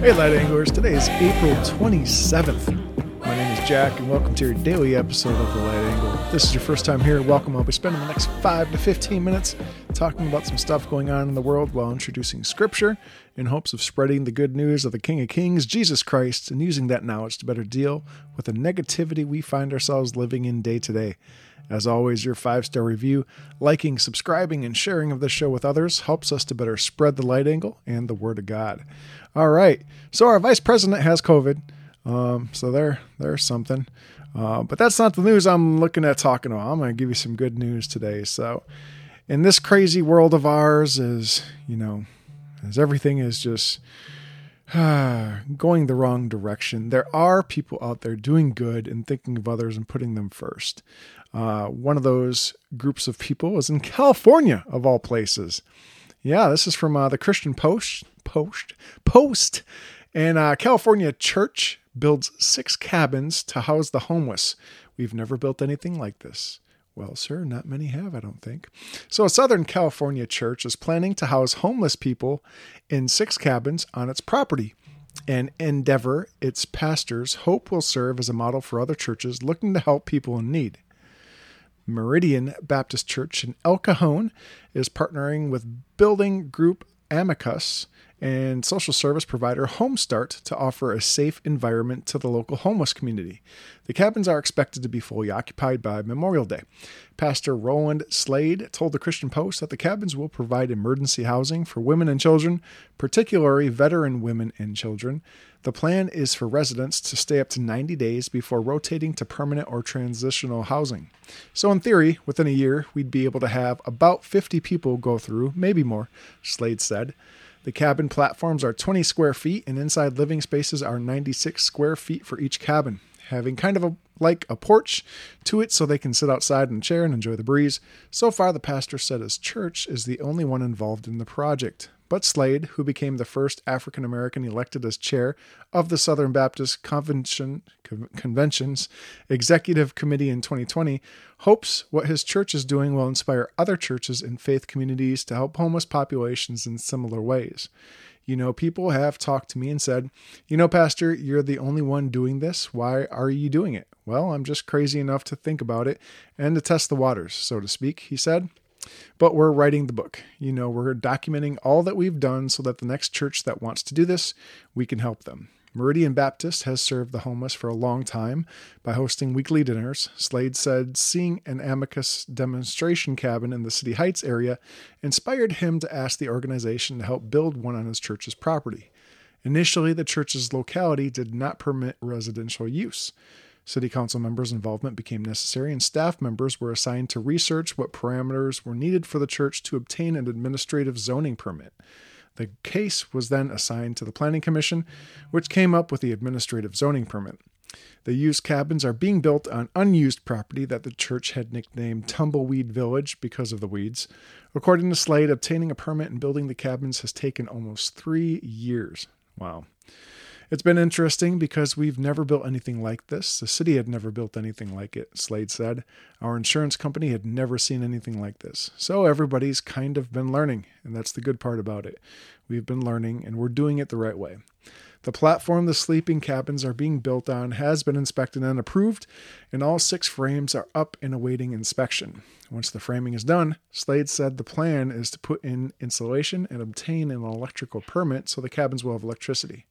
Hey, Light Anglers. Today is April 27th. My name is Jack, and welcome to your daily episode of The Light Angle. If this is your first time here, welcome. I'll be spending the next 5 to 15 minutes talking about some stuff going on in the world while introducing Scripture in hopes of spreading the good news of the King of Kings, Jesus Christ, and using that knowledge to better deal with the negativity we find ourselves living in day to day. As always, your five star review, liking, subscribing, and sharing of the show with others helps us to better spread the light angle and the Word of God. All right, so our vice president has COVID, um, so there, there's something. Uh, but that's not the news I'm looking at talking about. I'm going to give you some good news today. So, in this crazy world of ours, is you know, as everything is just going the wrong direction. There are people out there doing good and thinking of others and putting them first. Uh, one of those groups of people is in California, of all places. Yeah, this is from uh, the Christian Post. Post. Post. And uh, California Church builds six cabins to house the homeless. We've never built anything like this. Well, sir, not many have, I don't think. So, a Southern California church is planning to house homeless people in six cabins on its property. An endeavor its pastors hope will serve as a model for other churches looking to help people in need. Meridian Baptist Church in El Cajon is partnering with building group Amikas and social service provider Homestart to offer a safe environment to the local homeless community. The cabins are expected to be fully occupied by Memorial Day. Pastor Roland Slade told the Christian Post that the cabins will provide emergency housing for women and children, particularly veteran women and children. The plan is for residents to stay up to 90 days before rotating to permanent or transitional housing. So, in theory, within a year, we'd be able to have about 50 people go through, maybe more, Slade said. The cabin platforms are 20 square feet, and inside living spaces are 96 square feet for each cabin, having kind of a like a porch to it so they can sit outside in a chair and enjoy the breeze. So far, the pastor said his church is the only one involved in the project. But Slade, who became the first African American elected as chair of the Southern Baptist Convention, Convention's Executive Committee in 2020, hopes what his church is doing will inspire other churches and faith communities to help homeless populations in similar ways. You know, people have talked to me and said, You know, Pastor, you're the only one doing this. Why are you doing it? Well, I'm just crazy enough to think about it and to test the waters, so to speak, he said. But we're writing the book. You know, we're documenting all that we've done so that the next church that wants to do this, we can help them. Meridian Baptist has served the homeless for a long time by hosting weekly dinners. Slade said seeing an Amikas demonstration cabin in the City Heights area inspired him to ask the organization to help build one on his church's property. Initially, the church's locality did not permit residential use. City Council members' involvement became necessary, and staff members were assigned to research what parameters were needed for the church to obtain an administrative zoning permit. The case was then assigned to the Planning Commission, which came up with the administrative zoning permit. The used cabins are being built on unused property that the church had nicknamed Tumbleweed Village because of the weeds. According to Slade, obtaining a permit and building the cabins has taken almost three years. Wow. It's been interesting because we've never built anything like this. The city had never built anything like it, Slade said. Our insurance company had never seen anything like this. So everybody's kind of been learning, and that's the good part about it. We've been learning, and we're doing it the right way. The platform the sleeping cabins are being built on has been inspected and approved, and all six frames are up and awaiting inspection. Once the framing is done, Slade said the plan is to put in insulation and obtain an electrical permit so the cabins will have electricity.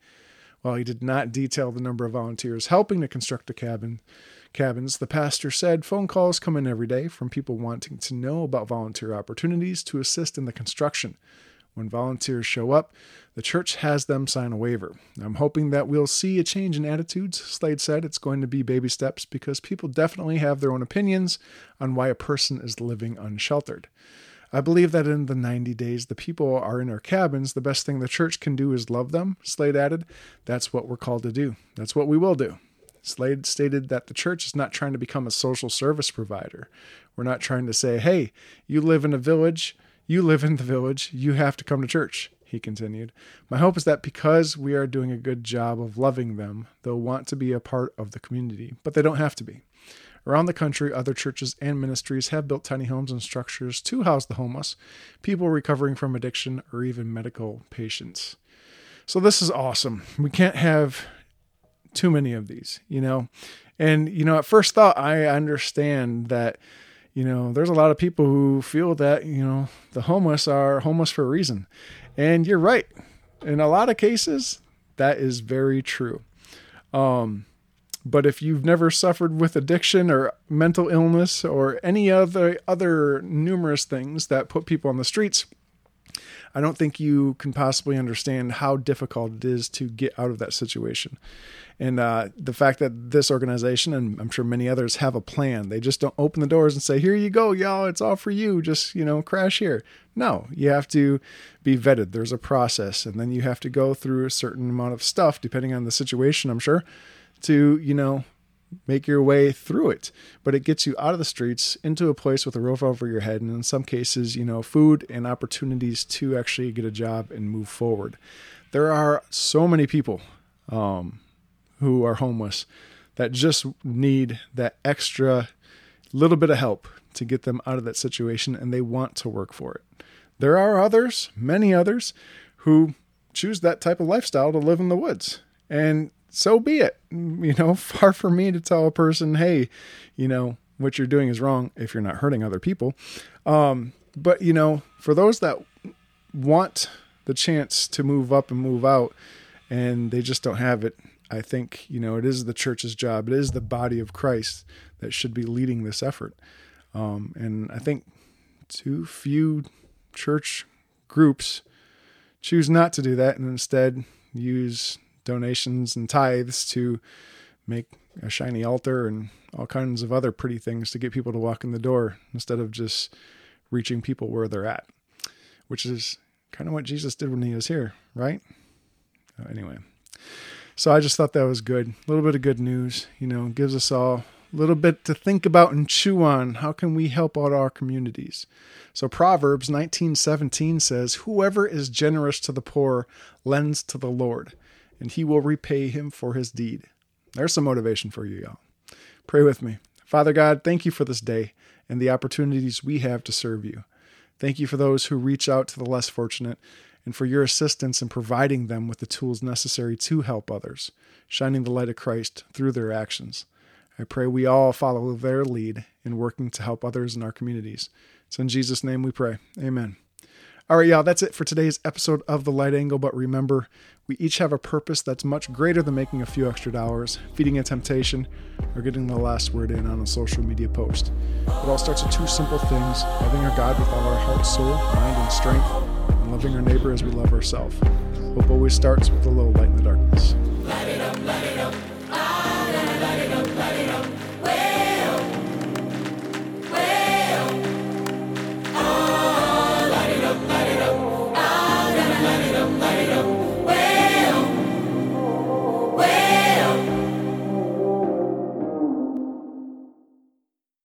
While he did not detail the number of volunteers helping to construct the cabin, cabins, the pastor said phone calls come in every day from people wanting to know about volunteer opportunities to assist in the construction. When volunteers show up, the church has them sign a waiver. I'm hoping that we'll see a change in attitudes. Slade said it's going to be baby steps because people definitely have their own opinions on why a person is living unsheltered. I believe that in the 90 days the people are in our cabins, the best thing the church can do is love them, Slade added. That's what we're called to do. That's what we will do. Slade stated that the church is not trying to become a social service provider. We're not trying to say, hey, you live in a village, you live in the village, you have to come to church, he continued. My hope is that because we are doing a good job of loving them, they'll want to be a part of the community, but they don't have to be. Around the country, other churches and ministries have built tiny homes and structures to house the homeless, people recovering from addiction, or even medical patients. So this is awesome. We can't have too many of these, you know. And you know, at first thought, I understand that you know there's a lot of people who feel that you know the homeless are homeless for a reason, and you're right. In a lot of cases, that is very true. Um, but if you've never suffered with addiction or mental illness or any other other numerous things that put people on the streets, I don't think you can possibly understand how difficult it is to get out of that situation. And uh, the fact that this organization, and I'm sure many others, have a plan. They just don't open the doors and say, "Here you go, y'all. It's all for you. Just you know, crash here." No, you have to be vetted. There's a process, and then you have to go through a certain amount of stuff, depending on the situation. I'm sure to you know make your way through it. But it gets you out of the streets into a place with a roof over your head, and in some cases, you know, food and opportunities to actually get a job and move forward. There are so many people um, who are homeless that just need that extra little bit of help to get them out of that situation, and they want to work for it. There are others, many others, who choose that type of lifestyle to live in the woods. And so be it. You know, far from me to tell a person, hey, you know, what you're doing is wrong if you're not hurting other people. Um, but, you know, for those that want the chance to move up and move out and they just don't have it, I think, you know, it is the church's job. It is the body of Christ that should be leading this effort. Um, and I think too few church groups choose not to do that and instead use donations and tithes to make a shiny altar and all kinds of other pretty things to get people to walk in the door instead of just reaching people where they're at, which is kind of what Jesus did when he was here, right? Uh, anyway, so I just thought that was good. A little bit of good news, you know, gives us all a little bit to think about and chew on. How can we help out our communities? So Proverbs 19:17 says, "Whoever is generous to the poor lends to the Lord, and he will repay him for his deed. There's some motivation for you, y'all. Pray with me. Father God, thank you for this day and the opportunities we have to serve you. Thank you for those who reach out to the less fortunate and for your assistance in providing them with the tools necessary to help others, shining the light of Christ through their actions. I pray we all follow their lead in working to help others in our communities. It's in Jesus' name we pray. Amen. All right, y'all, that's it for today's episode of The Light Angle. But remember, we each have a purpose that's much greater than making a few extra dollars, feeding a temptation, or getting the last word in on a social media post. It all starts with two simple things loving our God with all our heart, soul, mind, and strength, and loving our neighbor as we love ourselves. Hope always starts with a little light